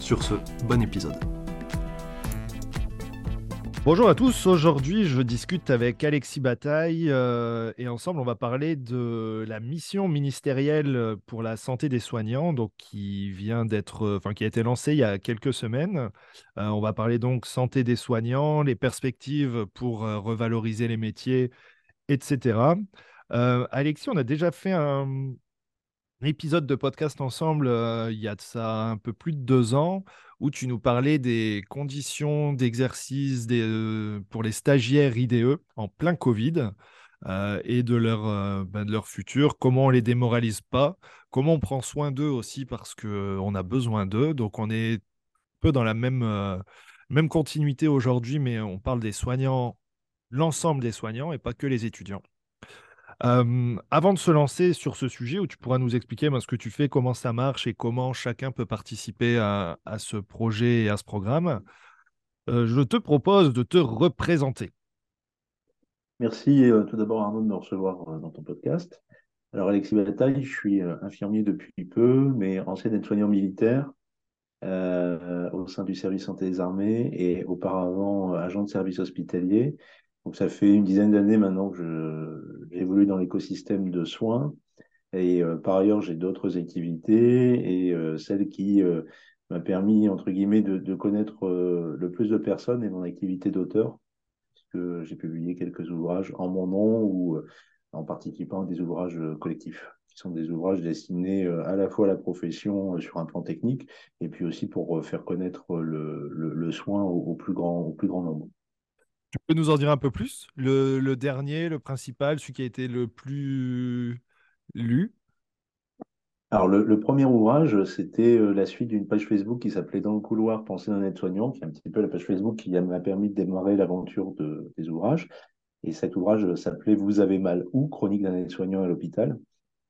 Sur ce, bon épisode. Bonjour à tous, aujourd'hui je discute avec Alexis Bataille euh, et ensemble on va parler de la mission ministérielle pour la santé des soignants, donc qui vient d'être, enfin qui a été lancée il y a quelques semaines. Euh, on va parler donc santé des soignants, les perspectives pour euh, revaloriser les métiers, etc. Alexis, on a déjà fait un, épisode de podcast ensemble euh, il y a ça un peu plus de deux ans où tu nous parlais des conditions d'exercice euh, pour les stagiaires IDE en plein Covid euh, et de leur, ben, de leur futur, comment on les démoralise pas, comment on prend soin d'eux aussi parce qu'on a besoin d'eux. Donc on est un peu dans la même continuité aujourd'hui, mais on parle des soignants, l'ensemble des soignants et pas que les étudiants avant de se lancer sur ce sujet, où tu pourras nous expliquer ben, ce que tu fais, comment ça marche et comment chacun peut participer à, ce projet et à ce programme, je te propose de te représenter. Merci tout d'abord Arnaud de me recevoir dans ton podcast. Alors Alexis Bataille, je suis infirmier depuis peu, mais ancien aide-soignant militaire au sein du service santé des armées et auparavant agent de service hospitalier. Donc ça fait une dizaine d'années maintenant que j'évolue dans l'écosystème de soins. Et euh, par ailleurs, j'ai d'autres activités et euh, celle qui euh, m'a permis, entre guillemets, de, connaître le plus de personnes et mon activité d'auteur, puisque j'ai publié quelques ouvrages en mon nom ou en participant à des ouvrages collectifs, qui sont des ouvrages destinés à la fois à la profession sur un plan technique et puis aussi pour faire connaître le, soin au, plus grand, au plus grand nombre. Tu peux nous en dire un peu plus? Le, dernier, le principal, celui qui a été le plus lu? Alors, le, premier ouvrage, c'était euh, la suite d'une page Facebook qui s'appelait Dans le couloir, penser d'un aide-soignant, qui est un petit peu la page Facebook qui m'a permis de démarrer l'aventure de, des ouvrages. Et cet ouvrage s'appelait Vous avez mal ou Chronique d'un aide-soignant à l'hôpital.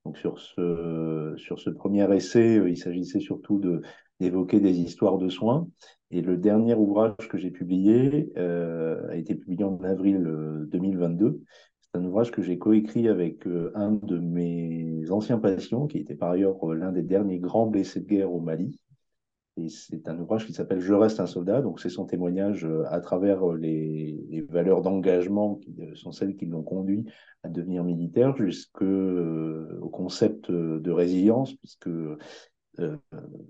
Donc, sur ce, sur ce premier essai, euh, il s'agissait surtout d'évoquer des histoires de soins. Et le dernier ouvrage que j'ai publié euh, a été publié en avril 2022. Euh, c'est un ouvrage que j'ai coécrit avec euh, un de mes anciens patients, qui était par ailleurs l'un des derniers grands blessés de guerre au Mali. Et c'est un ouvrage qui s'appelle Je reste un soldat. Donc, c'est son témoignage à travers les, les valeurs d'engagement qui sont celles qui l'ont conduit à devenir militaire, jusqu'au concept de résilience, puisque euh,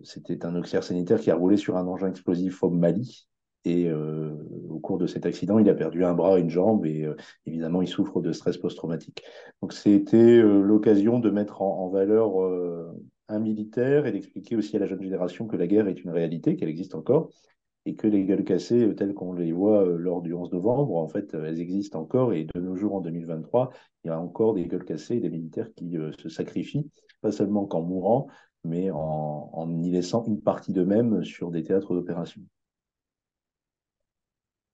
c'était un auxiliaire sanitaire qui a roulé sur un engin explosif au Mali. Et euh, au cours de cet accident, il a perdu un bras, une jambe, et euh, évidemment, il souffre de stress post-traumatique. Donc, c'était l'occasion de mettre en, valeur un militaire et d'expliquer aussi à la jeune génération que la guerre est une réalité, qu'elle existe encore, et que les gueules cassées, telles qu'on les voit lors du 11 novembre, en fait, elles existent encore. Et de nos jours, en 2023, il y a encore des gueules cassées et des militaires qui se sacrifient, pas seulement qu'en mourant, mais en, y laissant une partie d'eux-mêmes sur des théâtres d'opération.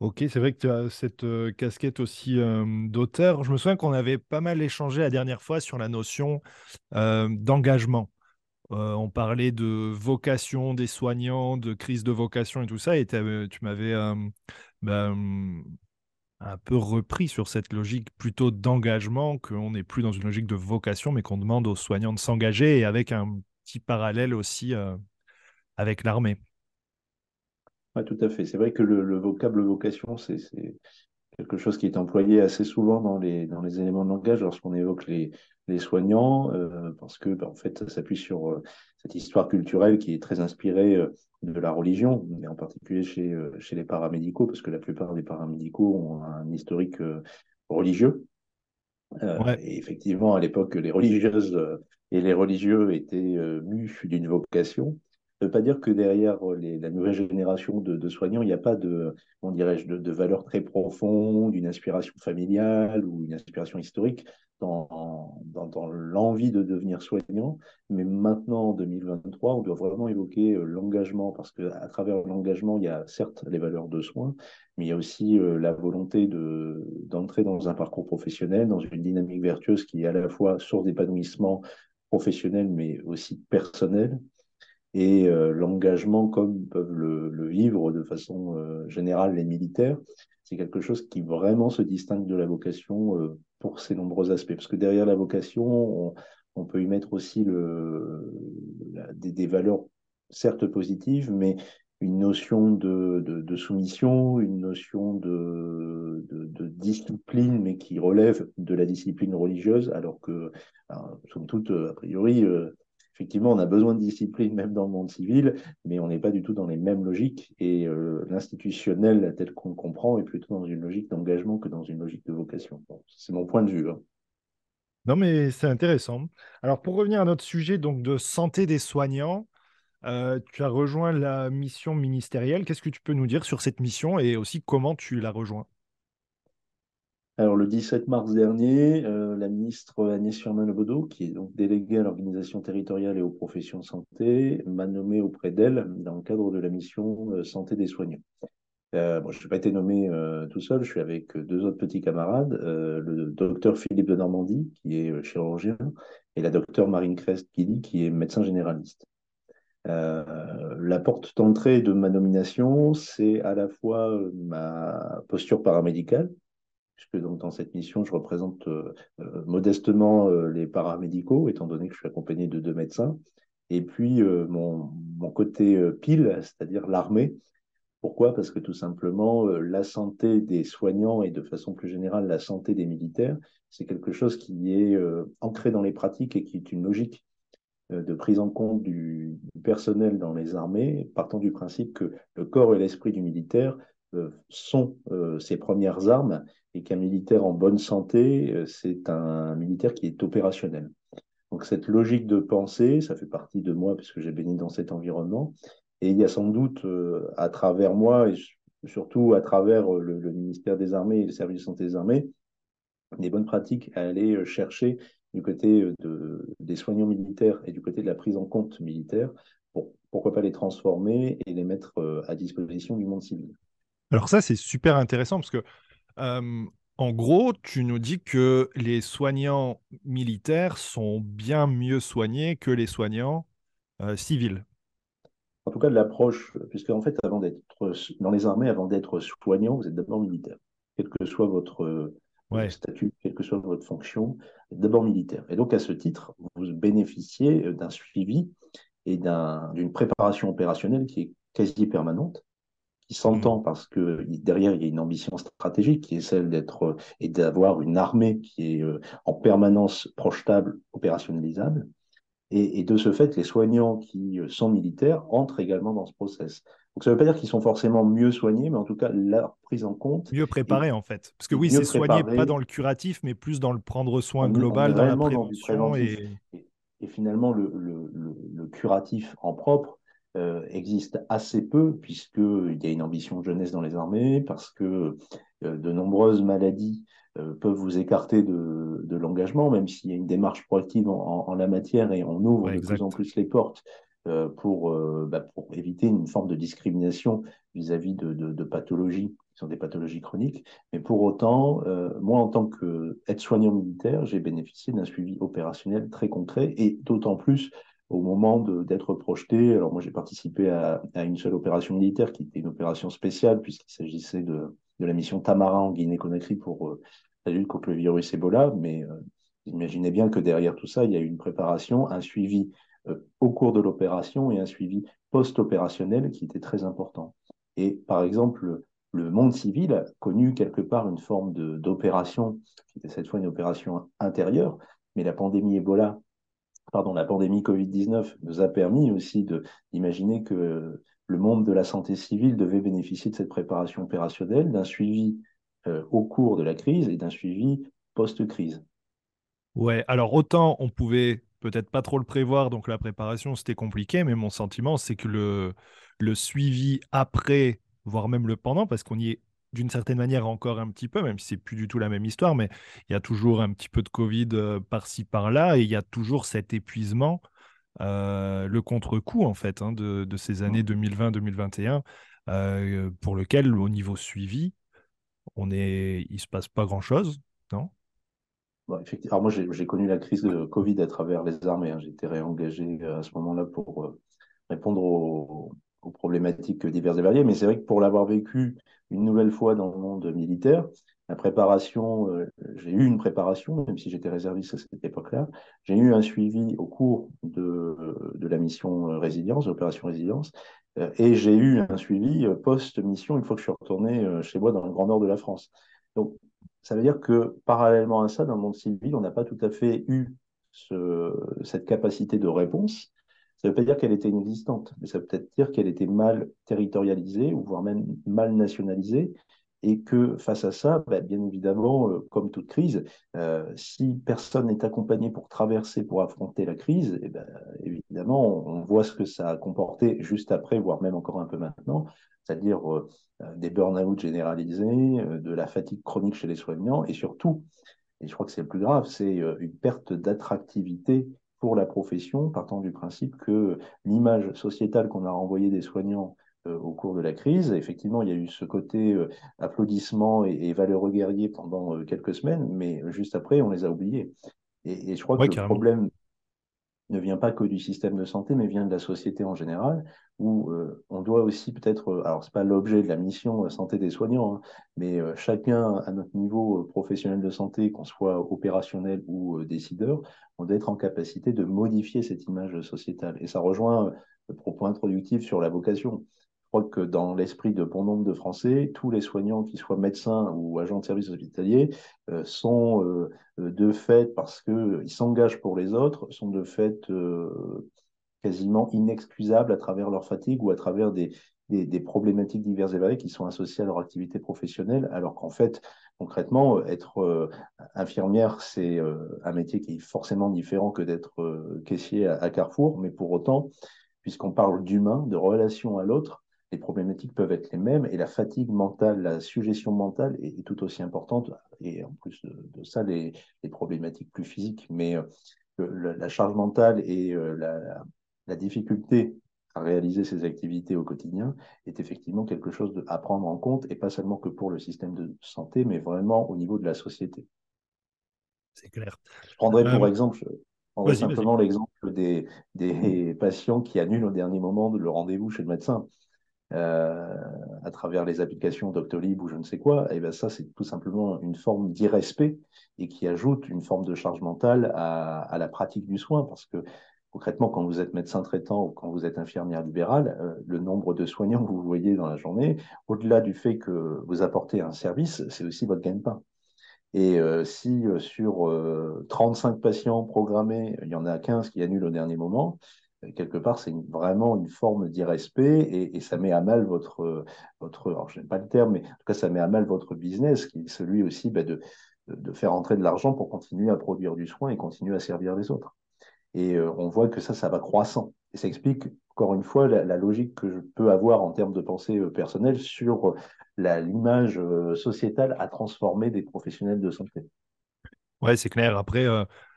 Ok, c'est vrai que tu as cette euh, casquette aussi euh, d'auteur. Je me souviens qu'on avait pas mal échangé la dernière fois sur la notion euh, d'engagement. on parlait de vocation des soignants, de crise de vocation et tout ça, et tu m'avais ben, un peu repris sur cette logique plutôt d'engagement, qu'on n'est plus dans une logique de vocation, mais qu'on demande aux soignants de s'engager et avec un petit parallèle aussi euh, avec l'armée. Oui, tout à fait. C'est vrai que le, vocable vocation, c'est quelque chose qui est employé assez souvent dans les, dans les éléments de langage lorsqu'on évoque les, les soignants, euh, parce que ben, en fait, ça s'appuie sur euh, cette histoire culturelle qui est très inspirée de la religion, mais en particulier chez, chez les paramédicaux, parce que la plupart des paramédicaux ont un historique religieux. Et effectivement, à l'époque, les religieuses et les religieux étaient euh, mus d'une vocation. ne veut pas dire que derrière la nouvelle génération de, soignants, il n'y a pas de, dirais-je, de, valeurs très profondes, une inspiration familiale ou une inspiration historique dans, l'envie de devenir soignant. Mais maintenant, en 2023, on doit vraiment évoquer euh, l'engagement, parce qu'à travers l'engagement, il y a certes les valeurs de soins, mais il y a aussi euh, la volonté de, d'entrer dans un parcours professionnel, dans une dynamique vertueuse qui est à la fois source d'épanouissement professionnel, mais aussi personnel, et euh, l'engagement comme peuvent le, vivre de façon euh, générale les militaires, c'est quelque chose qui vraiment se distingue de la vocation euh, pour ces nombreux aspects. Parce que derrière la vocation, on, peut y mettre aussi le, des, valeurs certes positives, mais une notion de, soumission, une notion de, discipline, mais qui relève de la discipline religieuse, alors que, somme toute, a priori, effectivement, on a besoin de discipline même dans le monde civil, mais on n'est pas du tout dans les mêmes logiques. Et euh, l'institutionnel, tel qu'on le comprend, est plutôt dans une logique d'engagement que dans une logique de vocation. c'est mon point de vue. Hein. Non, mais c'est intéressant. Alors, pour revenir à notre sujet donc de santé des soignants, tu as rejoint la mission ministérielle. Qu'est-ce que tu peux nous dire sur cette mission et aussi comment tu l'as rejoint? Alors, le 17 mars dernier, la ministre Agnès Firmin-Lebaudot, qui est donc déléguée à l'organisation territoriale et aux professions santé, m'a nommé auprès d'elle dans le cadre de la mission santé des soignants. Je n'ai pas été nommé tout seul, je suis avec deux autres petits camarades, le docteur Philippe de Normandie, qui est chirurgien, et la docteure Marine Crest-Guilly, qui est médecin généraliste. La porte d'entrée de ma nomination, c'est à la fois ma posture paramédicale, puisque donc dans cette mission, je représente euh, euh, modestement euh, les paramédicaux, étant donné que je suis accompagné de deux médecins, et puis mon, côté pile, c'est-à-dire l'armée. Pourquoi? Parce que tout simplement, la santé des soignants et de façon plus générale la santé des militaires, c'est quelque chose qui est ancré dans les pratiques et qui est une logique de prise en compte du, personnel dans les armées, partant du principe que le corps et l'esprit du militaire sont ses premières armes et qu'un militaire en bonne santé, euh, c'est un militaire qui est opérationnel. Donc cette logique de pensée, ça fait partie de moi puisque j'ai béni dans cet environnement. Et il y a sans doute euh, à travers moi et surtout à travers euh, le, ministère des Armées et le service de santé des Armées, des bonnes pratiques à aller chercher du côté de, des soignants militaires et du côté de la prise en compte militaire, pour, pourquoi pas les transformer et les mettre à disposition du monde civil. Alors ça, c'est super intéressant parce que en gros, tu nous dis que les soignants militaires sont bien mieux soignés que les soignants civils. En tout cas, de l'approche, puisque en fait, avant d'être dans les armées, avant d'être soignant, vous êtes d'abord militaire, quel que soit votre statut, quelle que soit votre fonction, d'abord militaire. Et donc, à ce titre, vous bénéficiez d'un suivi et d'une préparation opérationnelle qui est quasi permanente qui s'entend mmh. parce que derrière, il y a une ambition stratégique qui est celle d'être et d'avoir une armée qui est euh, en permanence projetable, opérationnalisable. Et, de ce fait, les soignants qui euh, sont militaires entrent également dans ce process. Donc ça ne veut pas dire qu'ils sont forcément mieux soignés, mais en tout cas, leur prise en compte. Mieux préparés, en fait. Parce que oui, c'est soigner pas dans le curatif, mais plus dans le prendre soin global, dans la prévention. et... et... finalement, le, le, le, curatif en propre, euh, existe assez peu, puisqu'il y a une ambition de jeunesse dans les armées, parce que euh, de nombreuses maladies euh, peuvent vous écarter de, de l'engagement, même s'il y a une démarche proactive en, en, la matière et on ouvre de plus en plus les portes pour, bah, pour, éviter une forme de discrimination vis-à-vis de, pathologies qui sont des pathologies chroniques. Mais pour autant, moi, en tant qu'aide-soignant militaire, j'ai bénéficié d'un suivi opérationnel très concret et d'autant plus au moment d'être projeté. Alors moi j'ai participé à, une seule opération militaire qui était une opération spéciale puisqu'il s'agissait de, la mission Tamara en Guinée-Conakry pour euh, la lutte contre le virus Ebola. Mais euh, imaginez bien que derrière tout ça, il y a eu une préparation, un suivi euh, au cours de l'opération et un suivi post-opérationnel qui était très important. Et par exemple, le monde civil a connu quelque part une forme d'opération, qui était cette fois une opération intérieure, mais la pandémie Ebola pardon, la pandémie Covid-19 nous a permis aussi d'imaginer que le monde de la santé civile devait bénéficier de cette préparation opérationnelle, d'un suivi euh, au cours de la crise et d'un suivi post-crise. Ouais, alors autant on pouvait peut-être pas trop le prévoir, donc la préparation, c'était compliqué, mais mon sentiment, c'est que le, le suivi après, voire même le pendant, parce qu'on y est d'une certaine manière encore un petit peu, même si c'est plus du tout la même histoire, mais il y a toujours un petit peu de Covid euh, par-ci, par-là, et il y a toujours cet épuisement, euh, le contre-coup, en fait, hein, de, de, ces années 2020-2021, euh, pour lequel, au niveau suivi, on est... il ne se passe pas grand-chose, non? Effectivement. Alors moi, j'ai connu la crise de Covid à travers les armées. Hein. J'ai réengagé euh, à ce moment-là pour euh, répondre aux, problématiques diverses et variées. Mais c'est vrai que pour l'avoir vécu une nouvelle fois dans le monde militaire, la préparation, euh, j'ai eu une préparation, même si j'étais réserviste à cette époque-là. J'ai eu un suivi au cours de, de la mission résilience, l'opération résilience. et j'ai eu un suivi post-mission une fois que je suis retourné chez moi dans le Grand Nord de la France. Donc, ça veut dire que parallèlement à ça, dans le monde civil, on n'a pas tout à fait eu cette capacité de réponse. Ça ne veut pas dire qu'elle était inexistante, mais ça veut peut-être dire qu'elle était mal territorialisée, ou voire même mal nationalisée, et que face à ça, bah, bien évidemment, euh, comme toute crise, euh, si personne n'est accompagné pour traverser, pour affronter la crise, eh ben, évidemment, on voit ce que ça a comporté juste après, voire même encore un peu maintenant, c'est-à-dire euh, euh, des burn-out généralisés, euh, de la fatigue chronique chez les soignants, et surtout, et je crois que c'est le plus grave, c'est une perte d'attractivité pour la profession, partant du principe que l'image sociétale qu'on a renvoyée des soignants au cours de la crise. Effectivement, il y a eu ce côté applaudissement et, valeureux guerrier pendant quelques semaines, mais juste après, on les a oubliés. Et, je crois que le problème ne vient pas que du système de santé, mais vient de la société en général, où euh, on doit aussi peut-être, euh, alors c'est pas l'objet de la mission euh, santé des soignants, hein, mais chacun à notre niveau professionnel de santé, qu'on soit opérationnel ou décideur, on doit être en capacité de modifier cette image sociétale. Et ça rejoint le propos introductif sur la vocation. Je crois que dans l'esprit de bon nombre de Français, tous les soignants, qu'ils soient médecins ou agents de services hospitaliers, sont de fait, parce qu'ils s'engagent pour les autres, sont de fait quasiment inexcusables à travers leur fatigue ou à travers des, des, problématiques diverses et variées qui sont associées à leur activité professionnelle, alors qu'en fait, concrètement, euh, être euh, infirmière, c'est euh, un métier qui est forcément différent que d'être caissier à, Carrefour, mais pour autant, puisqu'on parle d'humain, de relation à l'autre, les problématiques peuvent être les mêmes et la fatigue mentale, la suggestion mentale est, tout aussi importante, et en plus de, ça, les, les, problématiques plus physiques, mais la, charge mentale et la la difficulté à réaliser ces activités au quotidien est effectivement quelque chose à prendre en compte, et pas seulement que pour le système de santé, mais vraiment au niveau de la société. C'est clair. Je prendrai pour euh, exemple, je simplement l'exemple des, des patients qui annulent au dernier moment le rendez-vous chez le médecin. Euh, à travers les applications Doctolib ou je ne sais quoi, et ben ça, c'est tout simplement une forme d'irrespect et qui ajoute une forme de charge mentale à, la pratique du soin, parce que Concrètement, quand vous êtes médecin traitant ou quand vous êtes infirmière libérale, euh, le nombre de soignants que vous voyez dans la journée, au-delà du fait que vous apportez un service, c'est aussi votre gagne-pain. Et euh, si sur 35 patients programmés, il y en a 15 qui annulent au dernier moment, quelque part, c'est vraiment une forme d'irrespect et, ça met à mal votre, votre alors je n'aime pas le terme, mais en tout cas, ça met à mal votre business, qui est celui aussi bah, de, de faire entrer de l'argent pour continuer à produire du soin et continuer à servir les autres. Et euh, on voit que ça, ça va croissant. Et ça explique, encore une fois, la, logique que je peux avoir en termes de pensée euh, personnelle sur euh, l'image sociétale à transformer des professionnels de santé. Ouais, c'est clair. Après,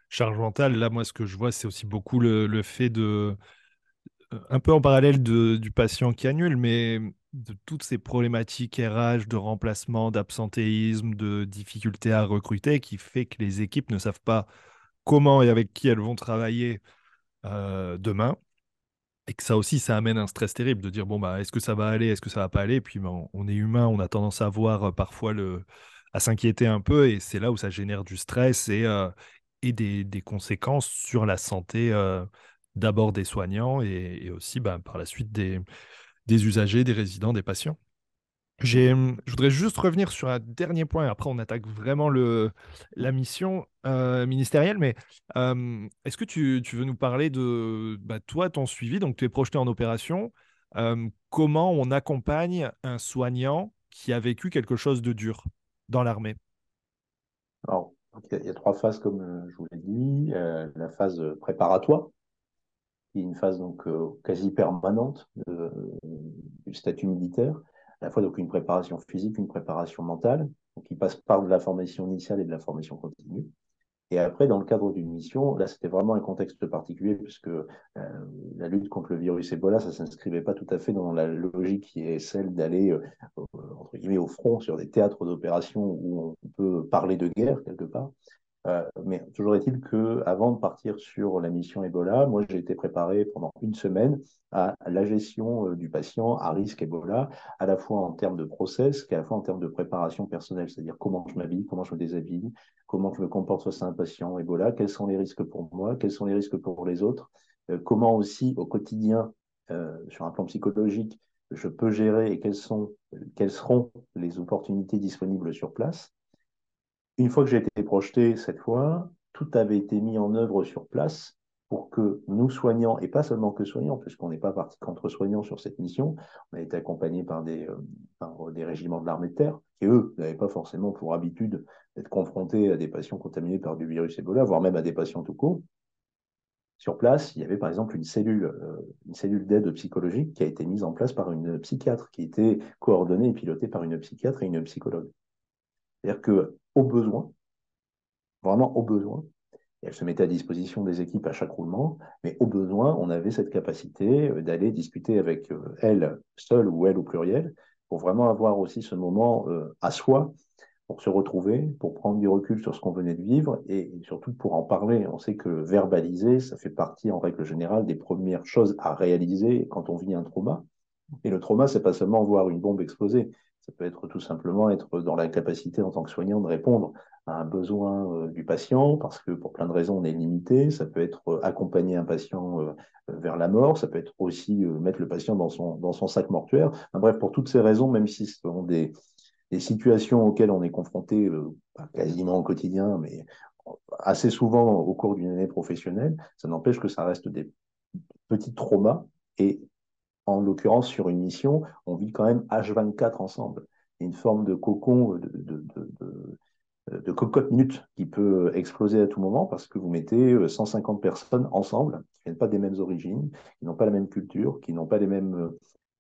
charge mentale, là, moi, ce que je vois, c'est aussi beaucoup le, fait de. Un peu en parallèle du patient qui annule, mais de toutes ces problématiques RH, de remplacement, d'absentéisme, de difficultés à recruter, qui fait que les équipes ne savent pas comment et avec qui elles vont travailler euh, demain. Et que ça aussi, ça amène un stress terrible de dire, bon, bah, est-ce que ça va aller, est-ce que ça va pas aller? Puis, ben, on est humain, on a tendance à voir euh, parfois à s'inquiéter un peu, et c'est là où ça génère du stress euh, et des, conséquences sur la santé d'abord des soignants et, aussi ben, par la suite des, usagers, des résidents, des patients. Hum, je voudrais juste revenir sur un dernier point, après on attaque vraiment le, la mission euh, ministérielle, mais hum, est-ce que tu, veux nous parler de bah, toi, ton suivi, donc tu es projeté en opération, hum, comment on accompagne un soignant qui a vécu quelque chose de dur dans l'armée? Il y a trois phases, comme je vous l'ai dit. la phase préparatoire, qui est une phase donc quasi permanente du statut militaire, à la fois donc une préparation physique, une préparation mentale, qui passe par de la formation initiale et de la formation continue. Et après, dans le cadre d'une mission, là, c'était vraiment un contexte particulier puisque euh, la lutte contre le virus Ebola, ça s'inscrivait pas tout à fait dans la logique qui est celle d'aller euh, entre guillemets au front sur des théâtres d'opération où on peut parler de guerre quelque part. Euh, mais toujours est-il que avant de partir sur la mission Ebola, moi j'ai été préparé pendant une semaine à la gestion euh, du patient à risque Ebola, à la fois en termes de process qu'à la fois en termes de préparation personnelle, c'est-à-dire comment je m'habille, comment je me déshabille, comment je me comporte face à un patient Ebola, quels sont les risques pour moi, quels sont les risques pour les autres, euh, comment aussi au quotidien, sur un plan psychologique, je peux gérer et sont, quelles seront les opportunités disponibles sur place. Une fois que j'ai été projeté cette fois, tout avait été mis en œuvre sur place pour que nous soignants, et pas seulement que soignants, puisqu'on n'est pas parti contre soignants sur cette mission, on a été accompagné par des, euh, par des régiments de l'armée de terre, qui eux n'avaient pas forcément pour habitude d'être confrontés à des patients contaminés par du virus Ebola, voire même à des patients tout court. Sur place, il y avait par exemple une cellule, euh, une cellule d'aide psychologique qui a été mise en place par une psychiatre, qui était coordonnée et pilotée par une psychiatre et une psychologue. C'est-à-dire qu'au besoin, vraiment au besoin, elle se mettait à disposition des équipes à chaque roulement, mais au besoin, on avait cette capacité euh, d'aller discuter avec euh, elle seule ou elle au pluriel, pour vraiment avoir aussi ce moment euh, à soi, pour se retrouver, pour prendre du recul sur ce qu'on venait de vivre et surtout pour en parler. On sait que verbaliser, ça fait partie en règle générale des premières choses à réaliser quand on vit un trauma. Et le trauma, c'est pas seulement voir une bombe exploser, ça peut être tout simplement être dans la capacité en tant que soignant de répondre à un besoin euh, du patient, parce que pour plein de raisons, on est limité. Ça peut être euh, accompagner un patient euh, vers la mort. Ça peut être aussi mettre le patient dans son, dans son sac mortuaire. bref, pour toutes ces raisons, même si ce sont des, des situations auxquelles on est confronté quasiment au quotidien, mais assez souvent au cours d'une année professionnelle, ça n'empêche que ça reste des petits traumas. Et en l'occurrence, sur une mission, on vit quand même H24 ensemble. une forme de cocon, de, de, cocotte minute qui peut exploser à tout moment parce que vous mettez 150 personnes ensemble, qui ne viennent pas des mêmes origines, qui n'ont pas la même culture, qui n'ont pas les mêmes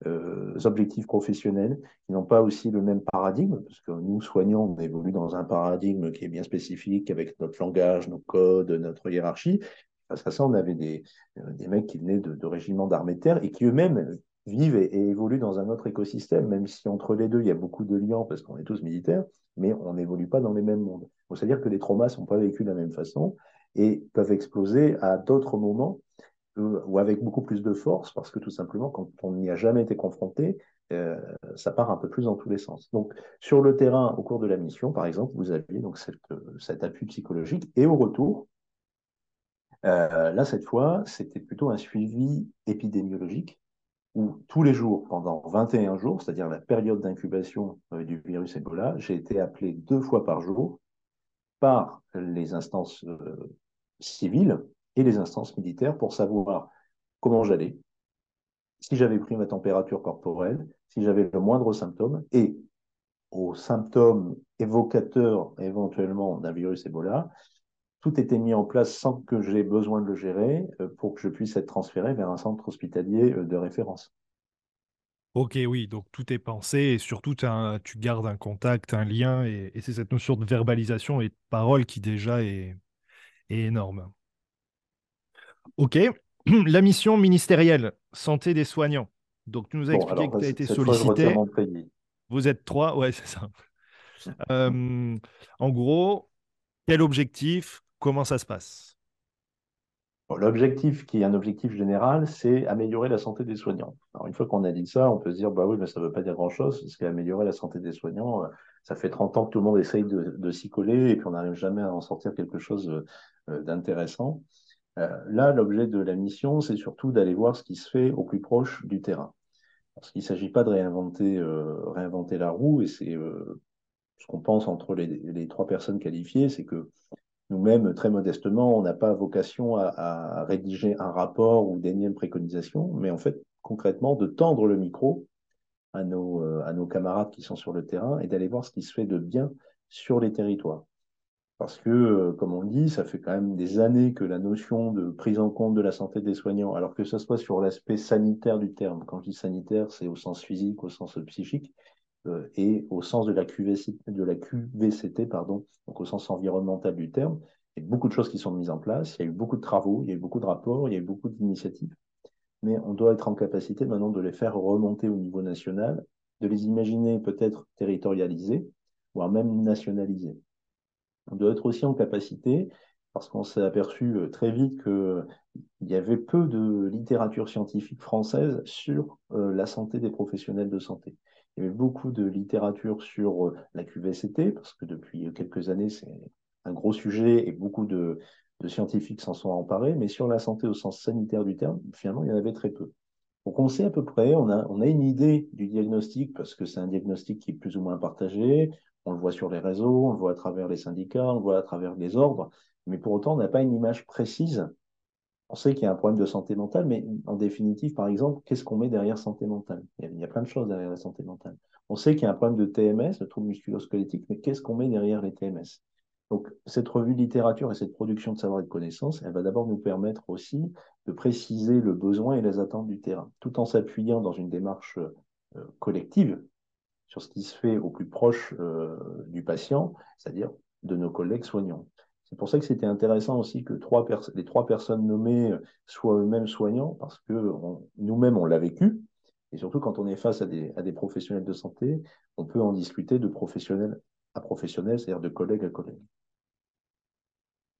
euh, objectifs professionnels, qui n'ont pas aussi le même paradigme, parce que nous, soignants, on évolue dans un paradigme qui est bien spécifique avec notre langage, nos codes, notre hiérarchie, Face à ça, on avait des, euh, mecs qui venaient de, régiments d'armée de terre et qui eux-mêmes vivent et, évoluent dans un autre écosystème, même si entre les deux, il y a beaucoup de liens parce qu'on est tous militaires, mais on n'évolue pas dans les mêmes mondes. C'est-à-dire que les traumas ne sont pas vécus de la même façon et peuvent exploser à d'autres moments euh, ou avec beaucoup plus de force parce que tout simplement, quand on n'y a jamais été confronté, euh, ça part un peu plus dans tous les sens. Donc, sur le terrain, au cours de la mission, par exemple, vous aviez donc cet appui psychologique et au retour, euh, là, cette fois, c'était plutôt un suivi épidémiologique où tous les jours, pendant 21 jours, c'est-à-dire la période d'incubation euh, du virus Ebola, j'ai été appelé deux fois par jour par les instances euh, civiles et les instances militaires pour savoir comment j'allais, si j'avais pris ma température corporelle, si j'avais le moindre symptôme, et aux symptômes évocateurs éventuellement d'un virus Ebola, tout était mis en place sans que j'ai besoin de le gérer euh, pour que je puisse être transféré vers un centre hospitalier euh, de référence. Ok, oui, donc tout est pensé et surtout tu gardes un contact, un lien et, c'est cette notion de verbalisation et de parole qui déjà est, énorme. Ok, la mission ministérielle, santé des soignants. Donc tu nous as expliqué que tu as été sollicité. Vous êtes trois, ouais, c'est ça. Euh, en gros, quel objectif? Comment ça se passe? L'objectif, qui est un objectif général, c'est améliorer la santé des soignants. Alors, une fois qu'on a dit ça, on peut se dire, bah oui, mais ça ne veut pas dire grand-chose, parce qu'améliorer la santé des soignants, euh, ça fait 30 ans que tout le monde essaye de, s'y coller, et puis on n'arrive jamais à en sortir quelque chose euh, d'intéressant. Euh, là, l'objet de la mission, c'est surtout d'aller voir ce qui se fait au plus proche du terrain. Parce qu'il ne s'agit pas de réinventer, la roue, et c'est ce qu'on pense entre les, trois personnes qualifiées, c'est que nous-mêmes, très modestement, on n'a pas vocation à, rédiger un rapport ou d'énièmes préconisations, mais en fait, concrètement, de tendre le micro à nos, euh, à nos camarades qui sont sur le terrain et d'aller voir ce qui se fait de bien sur les territoires. Parce que, euh, comme on dit, ça fait quand même des années que la notion de prise en compte de la santé des soignants, alors que ce soit sur l'aspect sanitaire du terme, quand je dis sanitaire, c'est au sens physique, au sens psychique, euh, et au sens de la QVCT, de la QVCT pardon, donc au sens environnemental du terme, il y a beaucoup de choses qui sont mises en place, il y a eu beaucoup de travaux, il y a eu beaucoup de rapports, il y a eu beaucoup d'initiatives, mais on doit être en capacité maintenant de les faire remonter au niveau national, de les imaginer peut-être territorialisés, voire même nationalisés on doit être aussi en capacité, parce qu'on s'est aperçu euh, très vite qu'il y avait peu de littérature scientifique française sur euh, la santé des professionnels de santé. Il y avait beaucoup de littérature sur euh, la QVCT, parce que depuis quelques années, c'est un gros sujet et beaucoup de, scientifiques s'en sont emparés, mais sur la santé au sens sanitaire du terme, finalement, il y en avait très peu. Donc on sait à peu près, on a, on a une idée du diagnostic, parce que c'est un diagnostic qui est plus ou moins partagé, on le voit sur les réseaux, on le voit à travers les syndicats, on le voit à travers les ordres, mais pour autant, on n'a pas une image précise. On sait qu'il y a un problème de santé mentale, mais en définitive, par exemple, qu'est-ce qu'on met derrière santé mentale? Il y, a, plein de choses derrière la santé mentale. On sait qu'il y a un problème de TMS, de trouble musculo-squelettique, mais qu'est-ce qu'on met derrière les TMS Donc, cette revue de littérature et cette production de savoir et de connaissances, elle va d'abord nous permettre aussi de préciser le besoin et les attentes du terrain, tout en s'appuyant dans une démarche euh, collective sur ce qui se fait au plus proche euh, du patient, c'est-à-dire de nos collègues soignants. C'est pour ça que c'était intéressant aussi que trois les trois personnes nommées euh, soient eux-mêmes soignants, parce que nous-mêmes, on l'a vécu. Et surtout, quand on est face à des, à des, professionnels de santé, on peut en discuter de professionnel à professionnel, c'est-à-dire de collègue à collègue.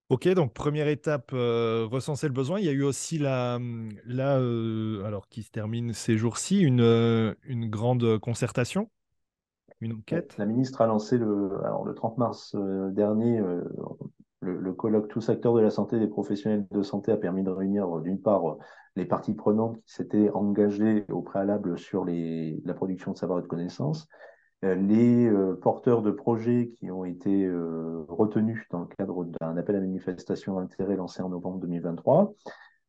Ok, donc première étape, euh, recenser le besoin. Il y a eu aussi la, la alors qui se termine ces jours-ci, une, une grande concertation une enquête La ministre a lancé le, alors, le 30 mars euh, dernier euh, le, colloque Tous acteurs de la santé des professionnels de santé a permis de réunir euh, d'une part les parties prenantes qui s'étaient engagées au préalable sur la production de savoir et de connaissances, les porteurs de projets qui ont été retenus dans le cadre d'un appel à manifestation d'intérêt lancé en novembre 2023,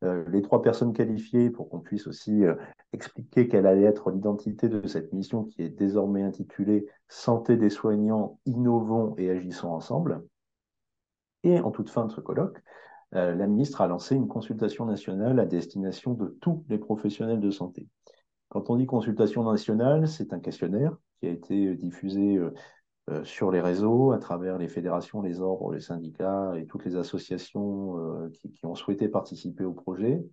euh, les trois personnes qualifiées pour qu'on puisse aussi euh, expliquer quelle allait être l'identité de cette mission qui est désormais intitulée Santé des soignants, innovons et agissons ensemble. Et en toute fin de ce colloque, euh, la ministre a lancé une consultation nationale à destination de tous les professionnels de santé. Quand on dit consultation nationale, c'est un questionnaire qui a été diffusé euh, sur les réseaux, à travers les fédérations, les ordres, les syndicats et toutes les associations euh, qui, ont souhaité participer au projet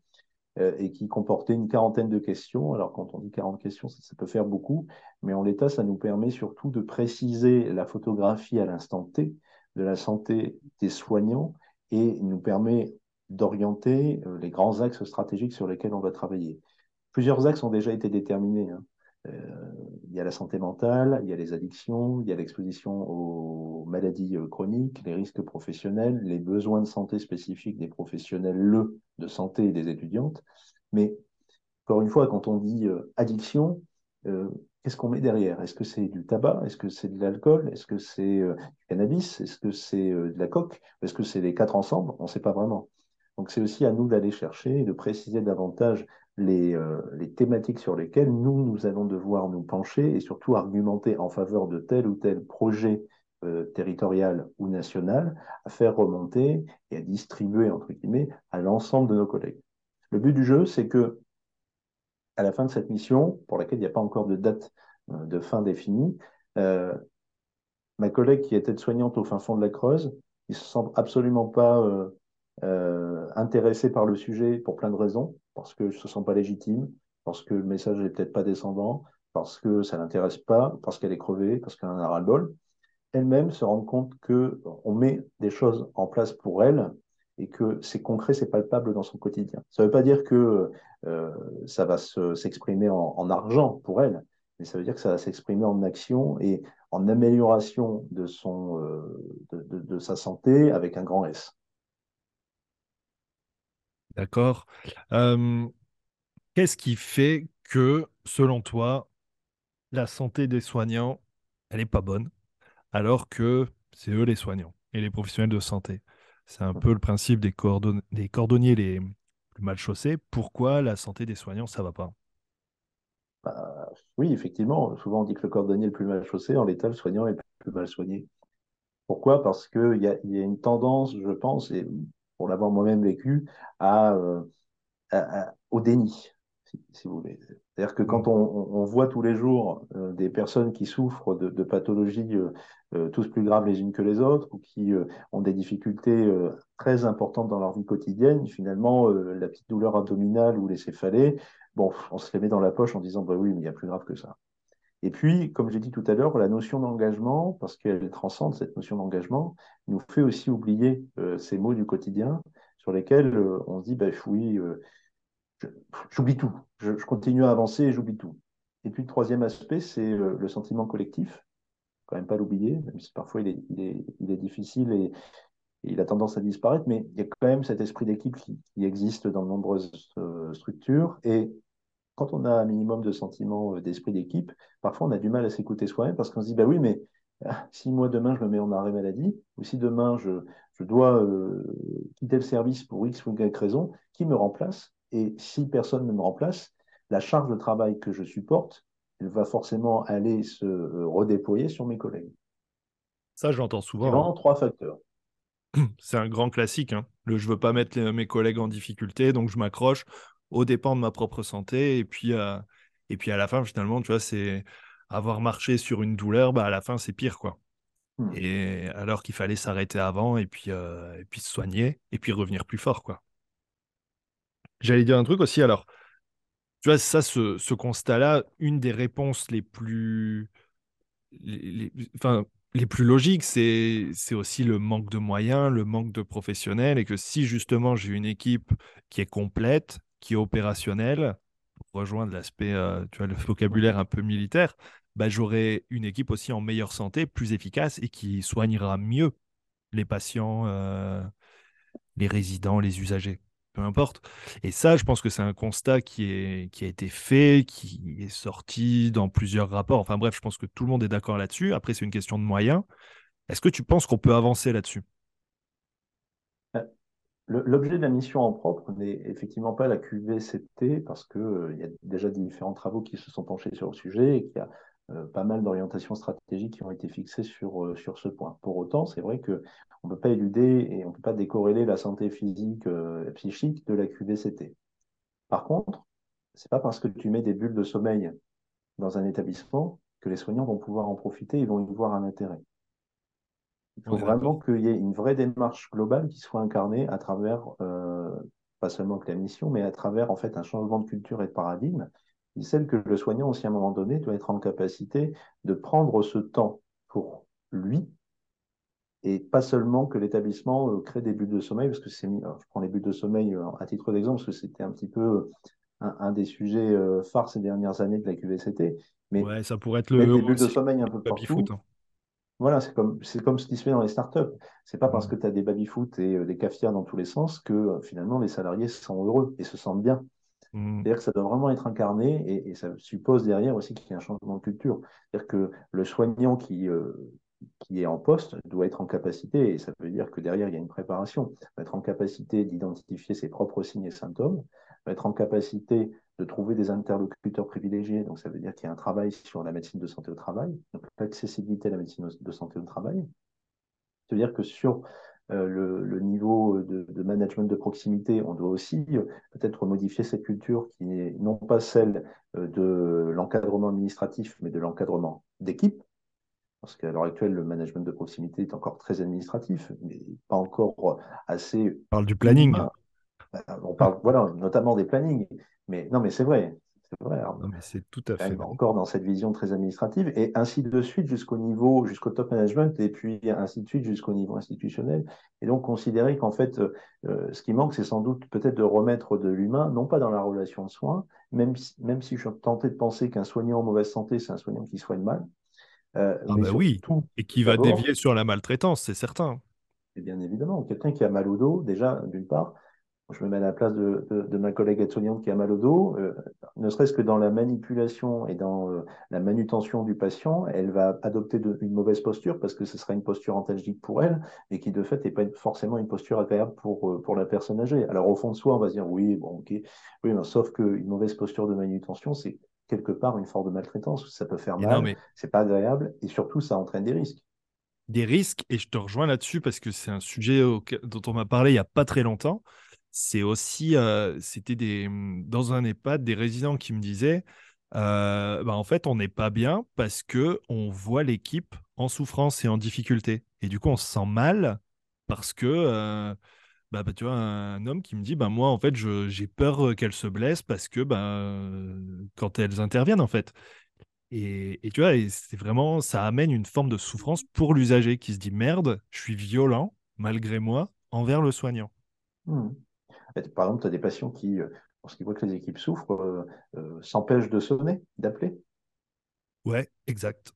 euh, et qui comportait une quarantaine de questions. Alors quand on dit 40 questions, ça, peut faire beaucoup, mais en l'état, ça nous permet surtout de préciser la photographie à l'instant T de la santé des soignants et nous permet d'orienter les grands axes stratégiques sur lesquels on va travailler. Plusieurs axes ont déjà été déterminés. Hein. Euh, il y a la santé mentale, il y a les addictions, il y a l'exposition aux maladies euh, chroniques, les risques professionnels, les besoins de santé spécifiques des professionnels le de santé et des étudiantes. Mais encore une fois, quand on dit euh, addiction, qu'est-ce qu'on met derrière? Est-ce que c'est du tabac? Est-ce que c'est de l'alcool? Est-ce que c'est du cannabis? Est-ce que c'est de la coque Est-ce que c'est les quatre ensemble? On ne sait pas vraiment. Donc c'est aussi à nous d'aller chercher et de préciser davantage euh, les, thématiques sur lesquelles nous, nous allons devoir nous pencher et surtout argumenter en faveur de tel ou tel projet euh, territorial ou national à faire remonter et à distribuer, entre guillemets, à l'ensemble de nos collègues. Le but du jeu, c'est que à la fin de cette mission, pour laquelle il n'y a pas encore de date euh, de fin définie, ma collègue qui est aide-soignante au fin fond de la Creuse, il se sent absolument pas euh, intéressée par le sujet pour plein de raisons, parce que je ne se sent pas légitime, parce que le message n'est peut-être pas descendant, parce que ça l'intéresse pas, parce qu'elle est crevée, parce qu'elle en a ras-le-bol. Elle-même se rend compte qu'on met des choses en place pour elle et que c'est concret, c'est palpable dans son quotidien. Ça ne veut pas dire que euh, ça va s'exprimer en, argent pour elle, mais ça veut dire que ça va s'exprimer en action et en amélioration de, son, euh, de, sa santé avec un grand S. D'accord. Qu'est-ce qui fait que, selon toi, la santé des soignants, elle n'est pas bonne, alors que c'est eux les soignants et les professionnels de santé? C'est un peu le principe des, des cordonniers les plus mal chaussés. Pourquoi la santé des soignants, ça va pas? Bah, Oui, effectivement. Souvent, on dit que le cordonnier est le plus mal chaussé. En l'état, le soignant est le plus mal soigné. Pourquoi? Parce qu'il y a, y a une tendance, je pense, et pour l'avoir moi-même vécu, à, euh, au déni, si, vous voulez. C'est-à-dire que quand mm. on, voit tous les jours euh, des personnes qui souffrent de, pathologies euh, euh, tous plus graves les unes que les autres ou qui ont des difficultés très importantes dans leur vie quotidienne, finalement, la petite douleur abdominale ou les céphalées, bon, on se les met dans la poche en disant bah oui, mais il y a plus grave que ça. Et puis, comme j'ai dit tout à l'heure, la notion d'engagement, parce qu'elle transcende cette notion d'engagement, nous fait aussi oublier ces mots du quotidien sur lesquels on se dit bah oui j'oublie tout. Je, continue à avancer et j'oublie tout. Et puis le troisième aspect, c'est le, sentiment collectif. Quand même pas l'oublier, même si parfois il est, il est, il est difficile et, il a tendance à disparaître, mais il y a quand même cet esprit d'équipe qui, existe dans de nombreuses euh, structures. Et quand on a un minimum de sentiment euh, d'esprit d'équipe, parfois on a du mal à s'écouter soi-même parce qu'on se dit, bah oui, mais ah, si moi demain je me mets en arrêt maladie, ou si demain je, dois euh, quitter le service pour X ou Y raison, qui me remplace et si personne ne me remplace, la charge de travail que je supporte, elle va forcément aller se euh, redéployer sur mes collègues. Ça, j'entends souvent. vraiment hein. trois facteurs. C'est un grand classique. Hein. Le je veux pas mettre mes collègues en difficulté, donc je m'accroche aux dépens de ma propre santé. Et puis, euh, et puis à la fin, finalement, tu vois, c'est avoir marché sur une douleur, bah, à la fin, c'est pire, quoi. Hmm. Et alors qu'il fallait s'arrêter avant et puis, euh, et puis se soigner et puis revenir plus fort, quoi. J'allais dire un truc aussi, alors, tu vois, ça, ce, constat-là, une des réponses les plus, les, enfin, les plus logiques, c'est, aussi le manque de moyens, le manque de professionnels, et que si justement j'ai une équipe qui est complète, qui est opérationnelle, pour rejoindre l'aspect, euh, tu vois, le vocabulaire un peu militaire, bah, j'aurai une équipe aussi en meilleure santé, plus efficace et qui soignera mieux les patients, euh, les résidents, les usagers peu importe. Et ça, je pense que c'est un constat qui, a été fait, qui est sorti dans plusieurs rapports. Enfin bref, je pense que tout le monde est d'accord là-dessus. Après, c'est une question de moyens. Est-ce que tu penses qu'on peut avancer là-dessus? Euh, L'objet de la mission en propre n'est effectivement pas la QVCT parce qu'il euh, y a déjà différents travaux qui se sont penchés sur le sujet et qu'il y a euh, pas mal d'orientations stratégiques qui ont été fixées sur, sur ce point. Pour autant, c'est vrai qu'on ne peut pas éluder et on ne peut pas décorréler la santé physique euh, et psychique de la QVCT. Par contre, c'est pas parce que tu mets des bulles de sommeil dans un établissement que les soignants vont pouvoir en profiter et vont y voir un intérêt. Il faut vraiment qu'il y ait une vraie démarche globale qui soit incarnée à travers, pas seulement que la mission, mais à travers en fait un changement de culture et de paradigme celle que le soignant aussi à un moment donné doit être en capacité de prendre ce temps pour lui et pas seulement que l'établissement euh, crée des bulles de sommeil, parce que c'est je prends les bulles de sommeil euh, à titre d'exemple, parce que c'était un petit peu euh, un, des sujets phares ces dernières années de la QVCT. Mais ouais, ça pourrait être le des bulles de sommeil un peu partout. Hein. Voilà, c'est comme, c'est comme ce qui se fait dans les startups. C'est pas parce mmh. que tu as des baby-foot et des cafetières dans tous les sens que finalement les salariés sont heureux et se sentent bien. Mmh. C'est-à-dire que ça doit vraiment être incarné et, ça suppose derrière aussi qu'il y ait un changement de culture. C'est-à-dire que le soignant qui, euh, qui est en poste doit être en capacité, et ça veut dire que derrière il y a une préparation, être en capacité d'identifier ses propres signes et symptômes, être en capacité de trouver des interlocuteurs privilégiés, donc ça veut dire qu'il y a un travail sur la médecine de santé au travail, donc l'accessibilité à la médecine de santé au travail. Ça veut dire que sur euh, le, niveau de, management de proximité, on doit aussi euh, peut-être modifier cette culture qui n'est non pas celle euh, de l'encadrement administratif, mais de l'encadrement d'équipe. Parce qu'à l'heure actuelle, le management de proximité est encore très administratif, mais pas encore assez. On parle du planning. On parle, voilà, notamment des plannings. Mais non, mais c'est vrai. C'est tout à fait. Encore dans cette vision très administrative, et ainsi de suite jusqu'au niveau, jusqu'au top management, et puis ainsi de suite jusqu'au niveau institutionnel. Et donc considérer qu'en fait, euh, ce qui manque, c'est sans doute peut-être de remettre de l'humain, non pas dans la relation de soins, même si, même si je suis tenté de penser qu'un soignant en mauvaise santé, c'est un soignant qui soigne mal. Euh, ah bah oui, et qui va dévier sur la maltraitance, c'est certain. Et bien évidemment, quelqu'un qui a mal au dos, déjà, d'une part, je me mets à la place de, ma collègue aide-soignante qui a mal au dos, euh, ne serait-ce que dans la manipulation et dans euh, la manutention du patient, elle va adopter une mauvaise posture parce que ce sera une posture antalgique pour elle et qui de fait n'est pas forcément une posture agréable pour, euh, pour la personne âgée. Alors au fond de soi, on va se dire oui, bon, ok, oui, sauf qu'une mauvaise posture de manutention, c'est quelque part une forme de maltraitance. Ça peut faire mal, mais... c'est pas agréable et surtout ça entraîne des risques. des risques, et je te rejoins là-dessus parce que c'est un sujet dont on m'a parlé il n'y a pas très longtemps. C'est aussi, euh, c'était des, dans un EHPAD, des résidents qui me disaient, euh, bah, en fait, on n'est pas bien parce que on voit l'équipe en souffrance et en difficulté. Et du coup, on se sent mal parce que, euh, bah, bah, tu vois, un homme qui me dit, bah, moi, en fait, j'ai peur qu'elles se blessent parce que bah, quand elles interviennent, en fait. Et, tu vois, c'est vraiment, ça amène une forme de souffrance pour l'usager qui se dit merde, je suis violent, malgré moi, envers le soignant. Mmh. Par exemple, tu as des patients qui, lorsqu'ils voient que les équipes souffrent, euh, euh, s'empêchent de sonner, d'appeler. Ouais, exact.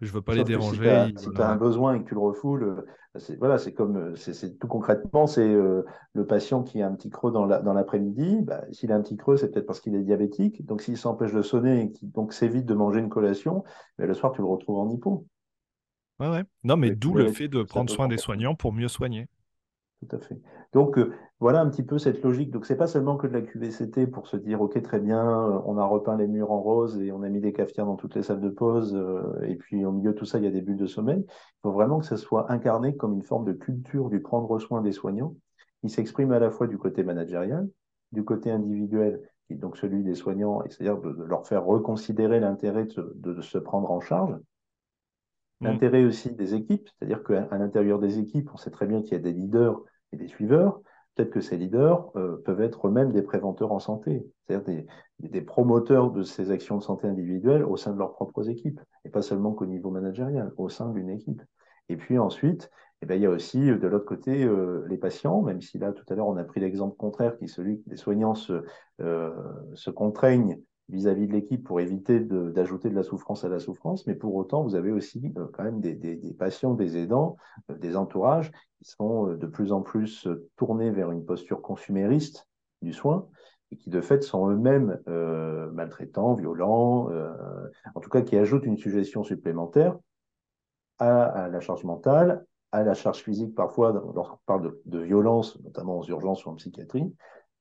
Je veux pas les déranger. Si tu as, un besoin et que tu le refoules, c'est voilà, c'est comme c'est tout concrètement, c'est le patient qui a un petit creux dans l'après-midi. bah, s'il a un petit creux, c'est peut-être parce qu'il est diabétique. Donc s'il s'empêche de sonner et donc s'évite de manger une collation, mais le soir tu le retrouves en hypo. Ouais, ouais. Non, mais d'où le fait de prendre soin des soignants pour mieux soigner. Tout à fait. Donc, euh, voilà un petit peu cette logique. Donc, c'est pas seulement que de la QVCT pour se dire, OK, très bien, euh, on a repeint les murs en rose et on a mis des cafetières dans toutes les salles de pause, euh, et puis au milieu de tout ça, il y a des bulles de sommeil. Il faut vraiment que ça soit incarné comme une forme de culture du prendre soin des soignants, qui s'exprime à la fois du côté managérial, du côté individuel, qui est donc celui des soignants, c'est-à-dire de, leur faire reconsidérer l'intérêt de, se prendre en charge, mmh. L'intérêt aussi des équipes, c'est-à-dire qu'à l'intérieur des équipes, on sait très bien qu'il y a des leaders des suiveurs, peut-être que ces leaders euh, peuvent être eux-mêmes des préventeurs en santé, c'est-à-dire des, promoteurs de ces actions de santé individuelles au sein de leurs propres équipes, et pas seulement qu'au niveau managérial, au sein d'une équipe. Et puis ensuite, eh bien, il y a aussi euh, de l'autre côté euh, les patients, même si là, tout à l'heure, on a pris l'exemple contraire, qui est celui que les soignants se contraignent vis-à-vis de l'équipe pour éviter d'ajouter de, la souffrance à la souffrance, mais pour autant, vous avez aussi euh, quand même des, patients, des aidants, euh, des entourages qui sont euh, de plus en plus tournés vers une posture consumériste du soin et qui de fait sont eux-mêmes maltraitants, violents, en tout cas qui ajoutent une suggestion supplémentaire à, la charge mentale, à la charge physique parfois lorsqu'on parle de, de violence, notamment aux urgences ou en psychiatrie,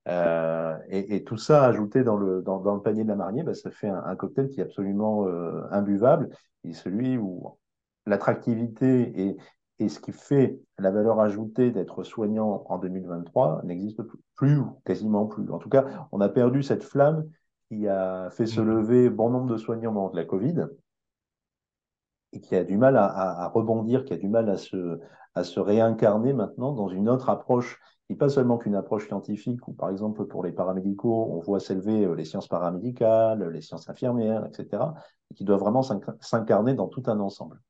euh, et, tout ça ajouté dans le, dans, le panier de la mariée, bah, ça fait un, cocktail qui est absolument euh, imbuvable. Et celui où l'attractivité et, et, ce qui fait la valeur ajoutée d'être soignant en 2023 n'existe plus, ou quasiment plus. En tout cas, on a perdu cette flamme qui a fait se mmh. lever bon nombre de soignants dans la Covid qui a du mal à, rebondir, qui a du mal à se, réincarner maintenant dans une autre approche qui pas seulement qu'une approche scientifique, où par exemple pour les paramédicaux, on voit s'élever euh, les sciences paramédicales, les sciences infirmières, etc., et qui doit vraiment s'incarner dans tout un ensemble.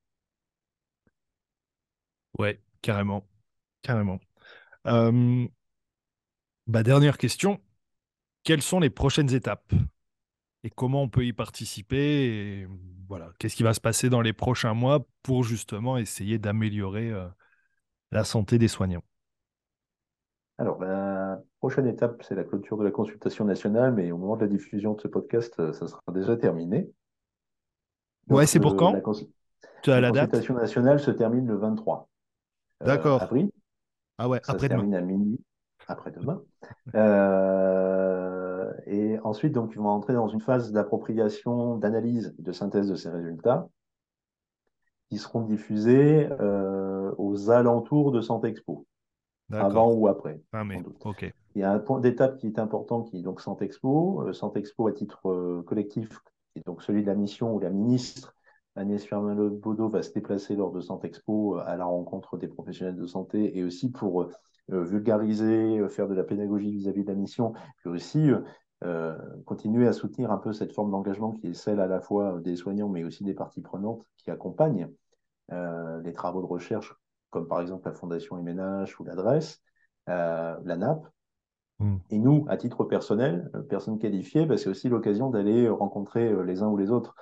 Ouais, carrément. Carrément. Euh, bah, dernière question. Quelles sont les prochaines étapes? Et comment on peut y participer voilà, qu'est-ce qui va se passer dans les prochains mois pour justement essayer d'améliorer euh, la santé des soignants alors, la prochaine étape, c'est la clôture de la consultation nationale, mais au moment de la diffusion de ce podcast, euh, ça sera déjà terminé. ouais, c'est pour quand? Tu as la, la consultation nationale se termine le 23 euh, D'accord. avril. Ah ouais, après se termine à minuit, après-demain. Euh, et ensuite, donc, ils vont entrer dans une phase d'appropriation, d'analyse, de synthèse de ces résultats, qui seront diffusés aux alentours de Santé Expo avant ou après. Ah, mais, Il y a un point d'étape qui est important, qui est donc Santexpo. Euh, Santexpo à titre euh, collectif, qui est donc celui de la mission où la ministre Agnès Firmin-Bodo va se déplacer lors de Santexpo euh, à la rencontre des professionnels de santé et aussi pour vulgariser, faire de la pédagogie vis-à-vis de la mission, puis aussi continuer à soutenir un peu cette forme d'engagement qui est celle à la fois des soignants mais aussi des parties prenantes qui accompagnent les travaux de recherche comme par exemple la Fondation MNH ou l'adresse, euh, la NAP. Hmm. Et nous, à titre personnel, euh, personne qualifiée, bah, c'est aussi l'occasion d'aller rencontrer euh, les uns ou les autres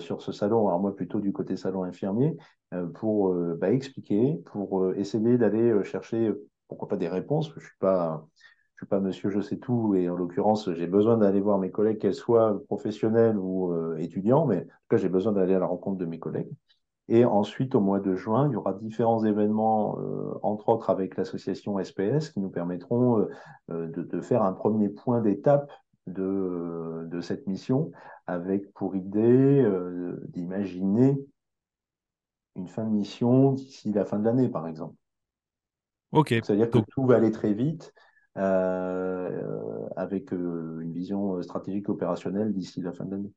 sur ce salon, alors moi plutôt du côté salon infirmier, pour bah, expliquer, pour essayer d'aller chercher, pourquoi pas des réponses, je suis pas je suis pas monsieur je sais tout et en l'occurrence j'ai besoin d'aller voir mes collègues qu'elles soient professionnelles ou étudiants mais en tout cas j'ai besoin d'aller à la rencontre de mes collègues et ensuite, au mois de juin, il y aura différents événements, euh, entre autres avec l'association SPS, qui nous permettront euh, euh, de, faire un premier point d'étape de, de, cette mission, avec pour idée d'imaginer une une fin de mission d'ici la fin de l'année, par exemple. Ok. C'est-à-dire que tout va aller très vite avec une vision stratégique opérationnelle d'ici la fin de l'année.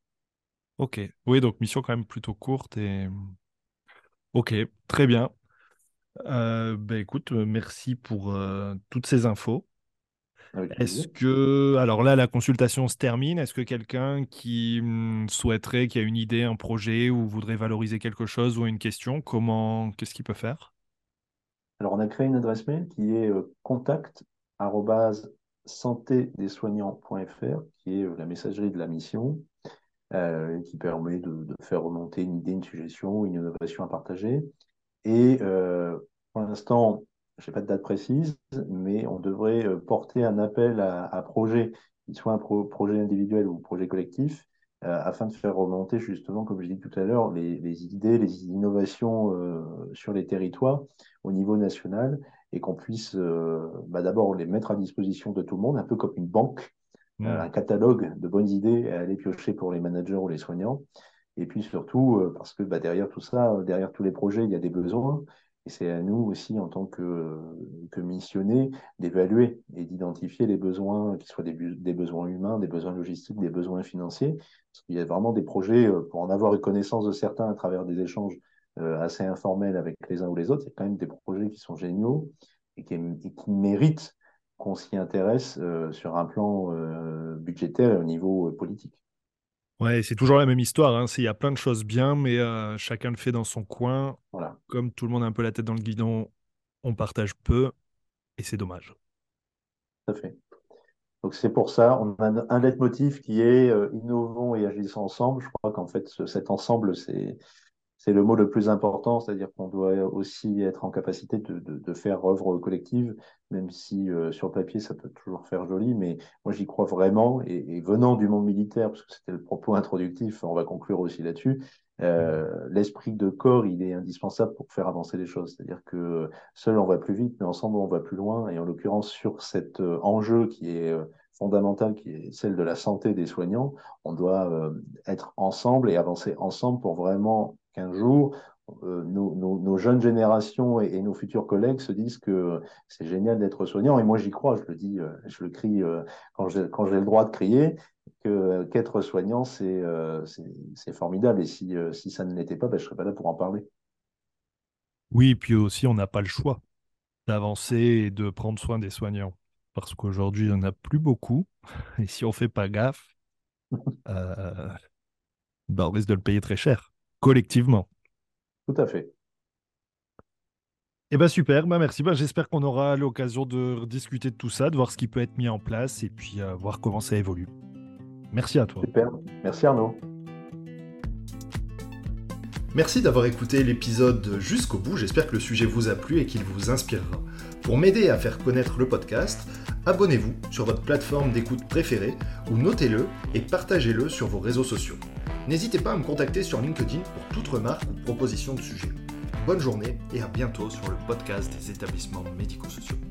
Ok. Oui, donc mission quand même plutôt courte et. Ok, très bien. Euh, ben écoute, merci pour toutes ces infos. Est-ce que, alors là, la consultation se termine. Est-ce que quelqu'un qui mmh, souhaiterait, qui a une idée, un projet ou voudrait valoriser quelque chose ou une question, comment, qu'est-ce qu'il peut faire? Alors, on a créé une adresse mail qui est euh, contact santé-des-soignants.fr, qui est euh, la messagerie de la mission, euh, qui permet de, faire remonter une idée, une suggestion, une innovation à partager. Et pour l'instant, je n'ai pas de date précise, mais on devrait euh, porter un appel à, projet, qu'il soit un projet individuel ou projet collectif, euh, afin de faire remonter justement, comme je dis tout à l'heure, les, idées, les innovations euh, sur les territoires au niveau national et qu'on puisse bah, d'abord les mettre à disposition de tout le monde, un peu comme une banque, mmh. un catalogue de bonnes idées à aller piocher pour les managers ou les soignants. Et puis surtout, parce que bah, derrière tout ça, derrière tous les projets, il y a des besoins. Et c'est à nous aussi, en tant que, que missionnés, d'évaluer et d'identifier les besoins, qu'ils soient des, des, besoins humains, des besoins logistiques, des besoins financiers. Parce qu'il y a vraiment des projets, euh, pour en avoir eu connaissance de certains à travers des échanges euh, assez informels avec les uns ou les autres, il y a quand même des projets qui sont géniaux et qui, qui méritent qu'on s'y intéresse euh, sur un plan budgétaire et au niveau politique. Ouais, c'est toujours la même histoire. Hein. Il y a plein de choses bien, mais euh, chacun le fait dans son coin. Voilà. Comme tout le monde a un peu la tête dans le guidon, on partage peu et c'est dommage. Tout à fait. Donc c'est pour ça, on a un leitmotiv qui est euh, innovons et agissons ensemble. Je crois qu'en fait, cet ensemble, c'est c'est le mot le plus important, c'est-à-dire qu'on doit aussi être en capacité de, de, faire œuvre collective, même si euh, sur papier ça peut toujours faire joli, mais moi j'y crois vraiment, et, venant du monde militaire, parce que c'était le propos introductif, on va conclure aussi là-dessus, euh, l'esprit de corps, il est indispensable pour faire avancer les choses. C'est-à-dire que seul on va plus vite, mais ensemble on va plus loin. Et en l'occurrence, sur cet euh, enjeu qui est fondamental, qui est celle de la santé des soignants, on doit être ensemble et avancer ensemble pour vraiment qu'un jour, euh, nos, jeunes générations et, nos futurs collègues se disent que c'est génial d'être soignant. Et moi, j'y crois, je le dis, euh, je le crie euh, quand j'ai le droit de crier, que qu'être soignant, c'est c'est formidable. Et si, si ça ne l'était pas, ben, je ne serais pas là pour en parler. Oui, puis aussi, on n'a pas le choix d'avancer et de prendre soin des soignants. Parce qu'aujourd'hui, il n'y en a plus beaucoup. Et si on ne fait pas gaffe, ben, on risque de le payer très cher collectivement. Tout à fait. Eh ben super, bah merci. Bah, J'espère qu'on aura l'occasion de discuter de tout ça, de voir ce qui peut être mis en place et puis euh, voir comment ça évolue. Merci à toi. Super, merci Arnaud. Merci d'avoir écouté l'épisode jusqu'au bout, j'espère que le sujet vous a plu et qu'il vous inspirera. Pour m'aider à faire connaître le podcast, abonnez-vous sur votre plateforme d'écoute préférée ou notez-le et partagez-le sur vos réseaux sociaux. N'hésitez pas à me contacter sur LinkedIn pour toute remarque ou proposition de sujet. Bonne journée et à bientôt sur le podcast des établissements médico-sociaux.